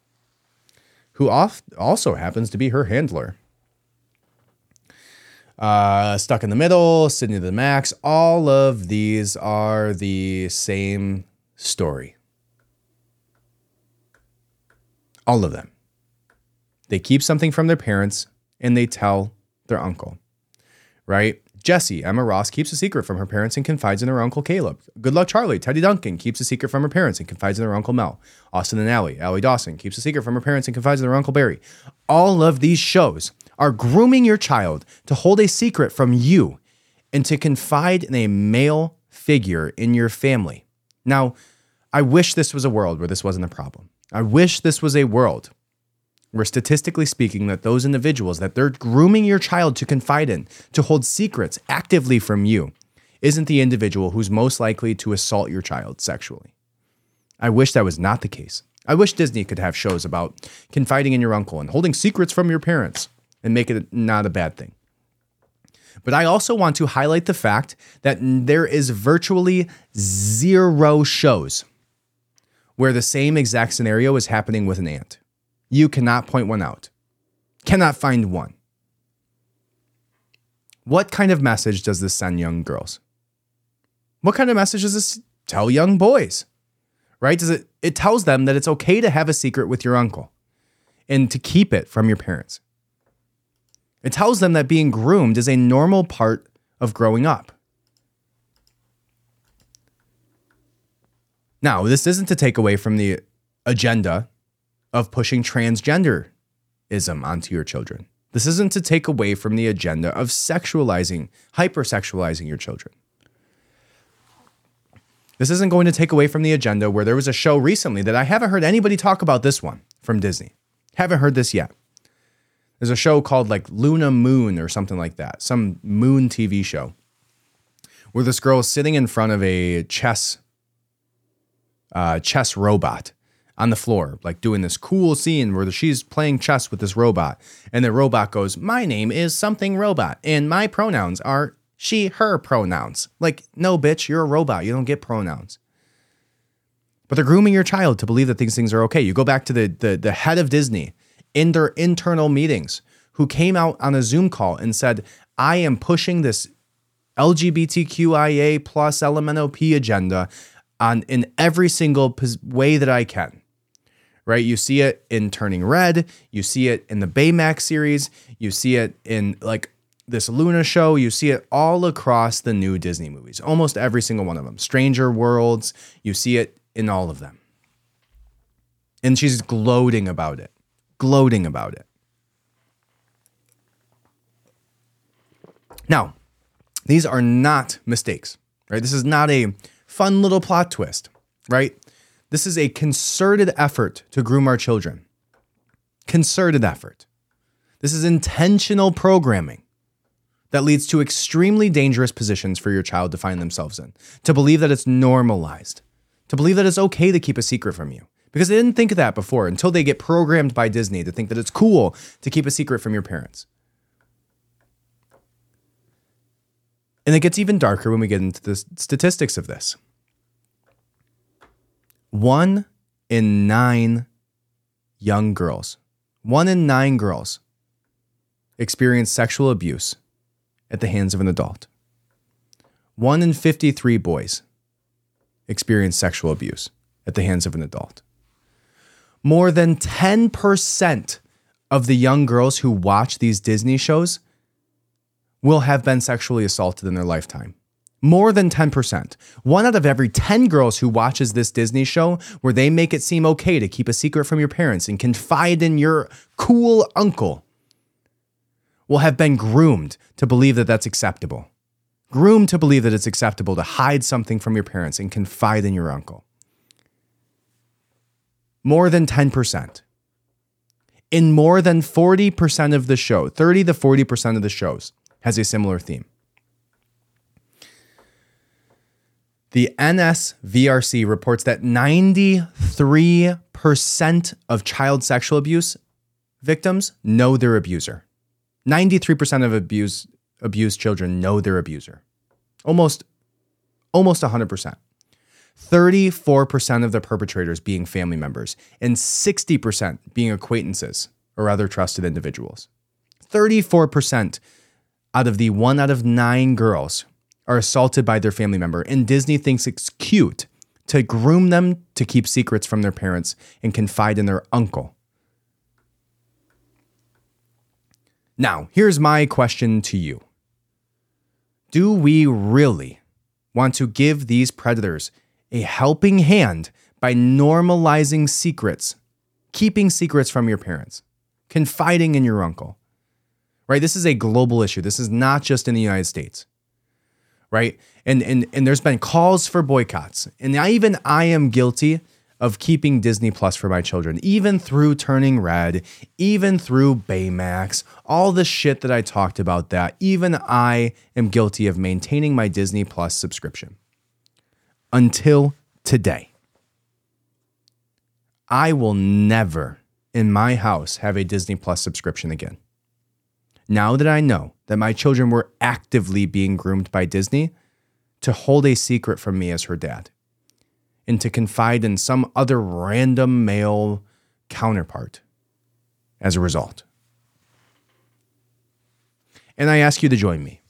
who also happens to be her handler. Uh, Stuck in the Middle, Sydney to the Max, all of these are the same story. All of them. They keep something from their parents and they tell their uncle, right? Jessie, Emma Ross, keeps a secret from her parents and confides in her uncle Caleb. Good Luck Charlie, Teddy Duncan, keeps a secret from her parents and confides in her uncle Mel. Austin and Ally, Ally Dawson, keeps a secret from her parents and confides in her uncle Barry. All of these shows are grooming your child to hold a secret from you and to confide in a male figure in your family. Now, I wish this was a world where this wasn't a problem. I wish this was a world where statistically speaking that those individuals that they're grooming your child to confide in, to hold secrets actively from you, isn't the individual who's most likely to assault your child sexually. I wish that was not the case. I wish Disney could have shows about confiding in your uncle and holding secrets from your parents and make it not a bad thing. But I also want to highlight the fact that there is virtually zero shows where the same exact scenario is happening with an aunt. You cannot point one out, cannot find one. What kind of message does this send young girls? What kind of message does this tell young boys? Right? Does it it tells them that it's okay to have a secret with your uncle and to keep it from your parents. It tells them that being groomed is a normal part of growing up. Now, this isn't to take away from the agenda of pushing transgenderism onto your children. This isn't to take away from the agenda of sexualizing, hypersexualizing your children. This isn't going to take away from the agenda where there was a show recently that I haven't heard anybody talk about this one from Disney. Haven't heard this yet. There's a show called like Luna Moon or something like that, some moon TV show, where this girl is sitting in front of a chess uh, chess robot on the floor, like doing this cool scene where she's playing chess with this robot, and the robot goes, "My name is something robot, and my pronouns are she, her pronouns." Like, no, bitch, you're a robot. You don't get pronouns. But they're grooming your child to believe that these things are okay. You go back to the the, the head of Disney in their internal meetings who came out on a Zoom call and said, I am pushing this LGBTQIA plus LMNOP agenda on in every single way that I can. Right? You see it in Turning Red, you see it in the Baymax series, you see it in like this Luna show, you see it all across the new Disney movies. Almost every single one of them. Stranger Worlds, you see it in all of them. And she's gloating about it gloating about it. Now, these are not mistakes, right? This is not a fun little plot twist, right? This is a concerted effort to groom our children. Concerted effort. This is intentional programming that leads to extremely dangerous positions for your child to find themselves in. To believe that it's normalized, to believe that it's okay to keep a secret from you, because they didn't think of that before until they get programmed by Disney to think that it's cool to keep a secret from your parents. And it gets even darker when we get into the statistics of this. One in nine young girls, one in nine girls experience sexual abuse at the hands of an adult. One in 53 boys experience sexual abuse at the hands of an adult more than 10% of the young girls who watch these Disney shows will have been sexually assaulted in their lifetime. More than 10%. One out of every 10 girls who watches this Disney show where they make it seem okay to keep a secret from your parents and confide in your cool uncle will have been groomed to believe that that's acceptable. Groomed to believe that it's acceptable to hide something from your parents and confide in your uncle more than 10%. In more than 40% of the show, 30 to 40% of the shows has a similar theme. The NSVRC reports that 93% of child sexual abuse victims know their abuser. 93% of abuse, abused children know their abuser. Almost almost 100%. 34% of the perpetrators being family members, and 60% being acquaintances or other trusted individuals. 34% out of the one out of nine girls are assaulted by their family member, and Disney thinks it's cute to groom them to keep secrets from their parents and confide in their uncle. Now, here's my question to you Do we really want to give these predators a helping hand by normalizing secrets, keeping secrets from your parents, confiding in your uncle. Right? This is a global issue. This is not just in the United States. Right? And and and there's been calls for boycotts. And I even I am guilty of keeping Disney Plus for my children, even through Turning Red, even through Baymax, all the shit that I talked about that, even I am guilty of maintaining my Disney Plus subscription. Until today. I will never in my house have a Disney Plus subscription again. Now that I know that my children were actively being groomed by Disney to hold a secret from me as her dad and to confide in some other random male counterpart as a result. And I ask you to join me.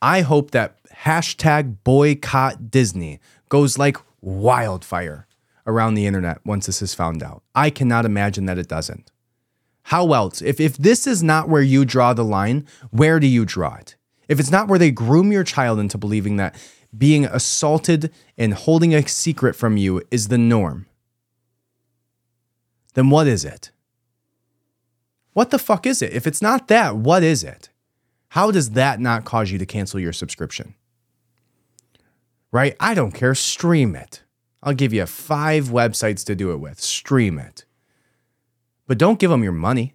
I hope that hashtag boycott Disney goes like wildfire around the internet once this is found out. I cannot imagine that it doesn't. How else? If, if this is not where you draw the line, where do you draw it? If it's not where they groom your child into believing that being assaulted and holding a secret from you is the norm, then what is it? What the fuck is it? If it's not that, what is it? How does that not cause you to cancel your subscription? Right? I don't care. Stream it. I'll give you five websites to do it with. Stream it. But don't give them your money.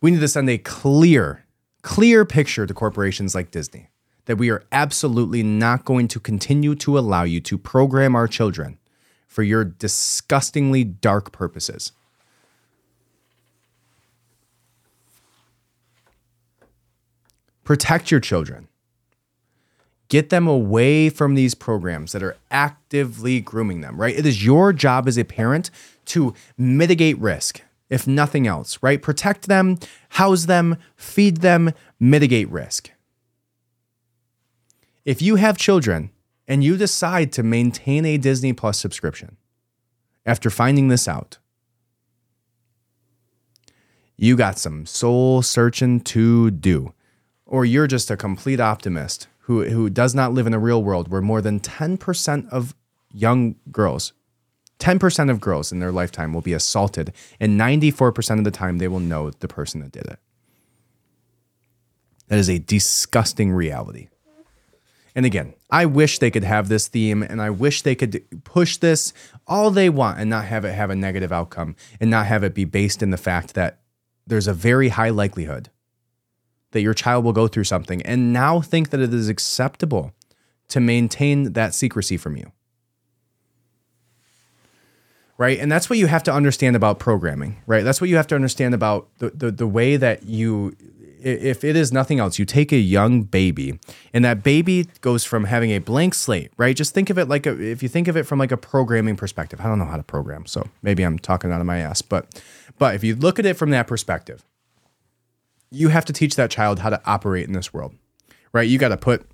We need to send a clear, clear picture to corporations like Disney that we are absolutely not going to continue to allow you to program our children for your disgustingly dark purposes. Protect your children. Get them away from these programs that are actively grooming them, right? It is your job as a parent to mitigate risk, if nothing else, right? Protect them, house them, feed them, mitigate risk. If you have children and you decide to maintain a Disney Plus subscription after finding this out, you got some soul searching to do. Or you're just a complete optimist who, who does not live in a real world where more than 10% of young girls, 10% of girls in their lifetime will be assaulted, and 94% of the time they will know the person that did it. That is a disgusting reality. And again, I wish they could have this theme and I wish they could push this all they want and not have it have a negative outcome and not have it be based in the fact that there's a very high likelihood that your child will go through something and now think that it is acceptable to maintain that secrecy from you. Right. And that's what you have to understand about programming, right? That's what you have to understand about the, the, the way that you if it is nothing else, you take a young baby and that baby goes from having a blank slate, right? Just think of it like a, if you think of it from like a programming perspective. I don't know how to program, so maybe I'm talking out of my ass, but but if you look at it from that perspective, you have to teach that child how to operate in this world. Right? You got to put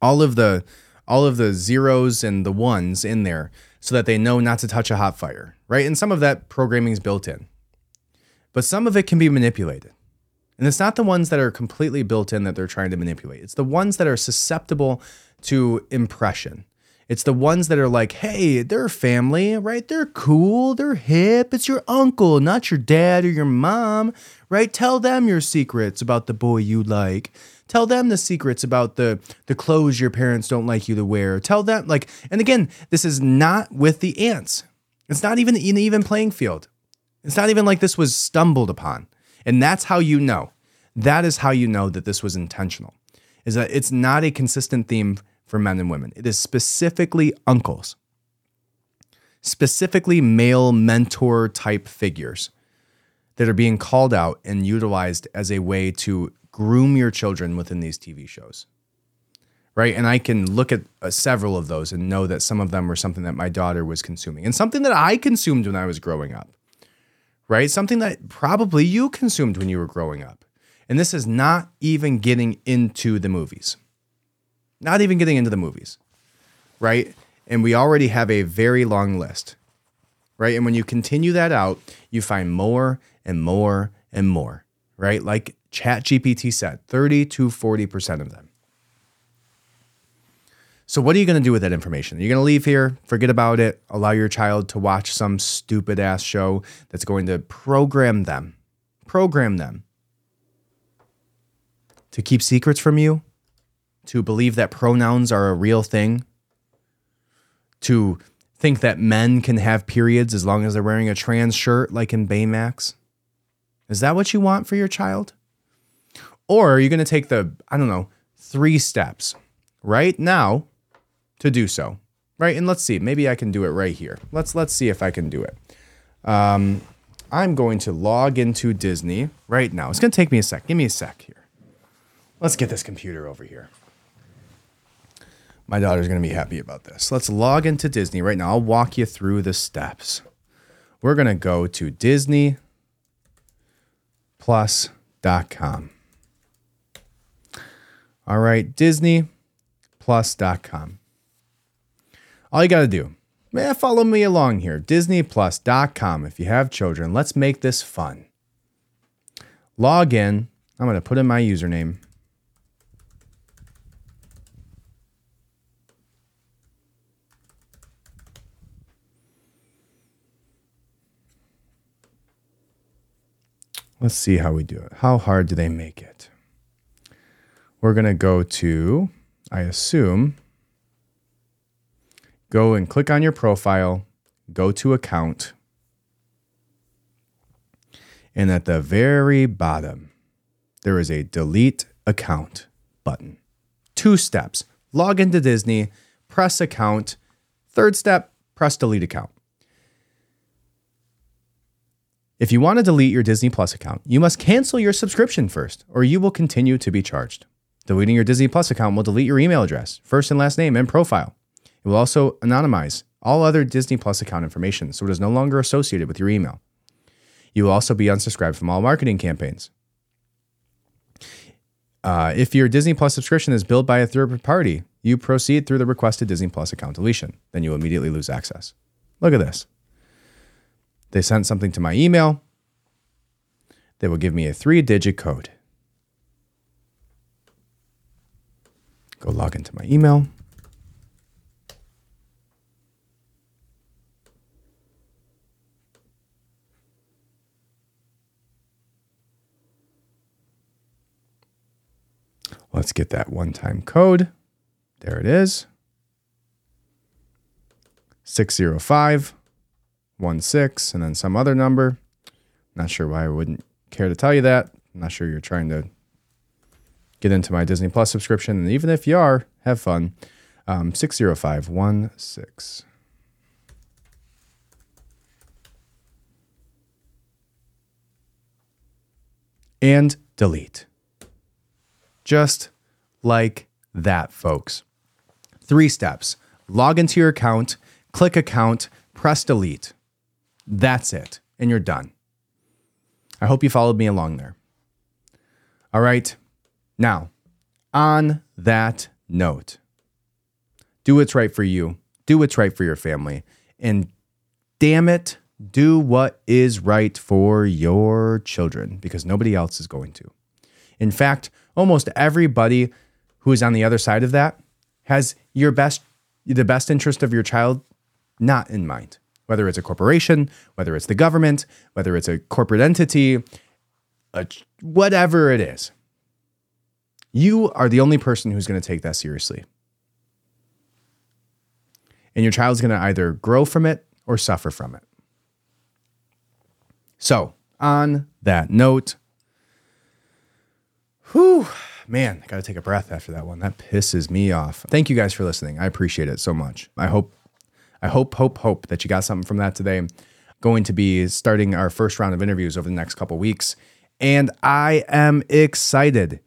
all of the all of the zeros and the ones in there so that they know not to touch a hot fire, right? And some of that programming is built in. But some of it can be manipulated. And it's not the ones that are completely built in that they're trying to manipulate. It's the ones that are susceptible to impression. It's the ones that are like, hey, they're family, right? They're cool, they're hip. It's your uncle, not your dad or your mom, right? Tell them your secrets about the boy you like. Tell them the secrets about the the clothes your parents don't like you to wear. Tell them like, and again, this is not with the ants. It's not even even playing field. It's not even like this was stumbled upon. And that's how you know. That is how you know that this was intentional. Is that it's not a consistent theme for men and women. It is specifically uncles. Specifically male mentor type figures that are being called out and utilized as a way to groom your children within these TV shows. Right? And I can look at uh, several of those and know that some of them were something that my daughter was consuming and something that I consumed when I was growing up right? Something that probably you consumed when you were growing up. And this is not even getting into the movies. Not even getting into the movies, right? And we already have a very long list, right? And when you continue that out, you find more and more and more, right? Like ChatGPT said, 30 to 40% of them. So, what are you going to do with that information? You're you going to leave here, forget about it, allow your child to watch some stupid ass show that's going to program them, program them to keep secrets from you, to believe that pronouns are a real thing, To think that men can have periods as long as they're wearing a trans shirt like in Baymax? Is that what you want for your child? Or are you going to take the, I don't know, three steps right now to do so? Right? And let's see, maybe I can do it right here. Let's let's see if I can do it. Um, I'm going to log into Disney right now. It's going to take me a sec. Give me a sec here. Let's get this computer over here. My daughter's going to be happy about this. Let's log into Disney right now. I'll walk you through the steps. We're going to go to disneyplus.com. All right, disneyplus.com. All you got to do, man, follow me along here. Disneyplus.com. If you have children, let's make this fun. Log in. I'm going to put in my username. Let's see how we do it. How hard do they make it? We're going to go to, I assume, go and click on your profile, go to account, and at the very bottom, there is a delete account button. Two steps log into Disney, press account. Third step, press delete account. If you want to delete your Disney Plus account, you must cancel your subscription first, or you will continue to be charged. Deleting your Disney Plus account will delete your email address, first and last name, and profile. It will also anonymize all other Disney Plus account information so it is no longer associated with your email. You will also be unsubscribed from all marketing campaigns. Uh, if your Disney Plus subscription is billed by a third party, you proceed through the requested Disney Plus account deletion. Then you will immediately lose access. Look at this. They sent something to my email. They will give me a three digit code. Go log into my email. Let's get that one time code. There it is 605 16 and then some other number. Not sure why I wouldn't care to tell you that. I'm not sure you're trying to get into my Disney Plus subscription. And even if you are, have fun. Um, 60516. And delete. Just like that, folks. Three steps log into your account, click account, press delete. That's it. And you're done. I hope you followed me along there. All right. Now, on that note, do what's right for you, do what's right for your family, and damn it, do what is right for your children because nobody else is going to. In fact, almost everybody who is on the other side of that has your best the best interest of your child not in mind whether it's a corporation, whether it's the government, whether it's a corporate entity, a, whatever it is. You are the only person who's going to take that seriously. And your child's going to either grow from it or suffer from it. So, on that note, whew, man, I got to take a breath after that one. That pisses me off. Thank you guys for listening. I appreciate it so much. I hope I hope, hope, hope that you got something from that today. Going to be starting our first round of interviews over the next couple weeks. And I am excited.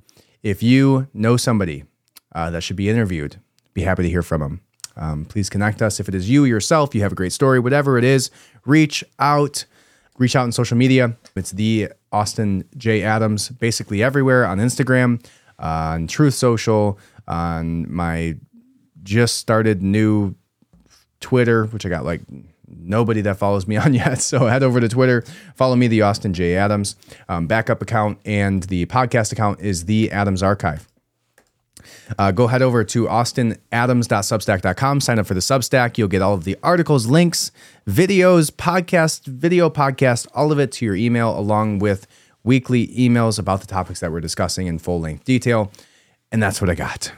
If you know somebody uh, that should be interviewed, be happy to hear from them. Um, please connect us. If it is you yourself, you have a great story, whatever it is, reach out. Reach out on social media. It's the Austin J. Adams, basically everywhere on Instagram, on Truth Social, on my just started new Twitter, which I got like nobody that follows me on yet. So head over to Twitter, follow me, the Austin J. Adams um, backup account, and the podcast account is the Adams Archive. Uh, go head over to austinadams.substack.com, sign up for the Substack. You'll get all of the articles, links, videos, podcast, video podcast, all of it to your email, along with weekly emails about the topics that we're discussing in full length detail. And that's what I got.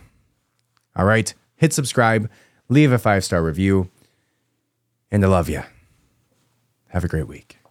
All right, hit subscribe leave a five star review. And I love you. Have a great week.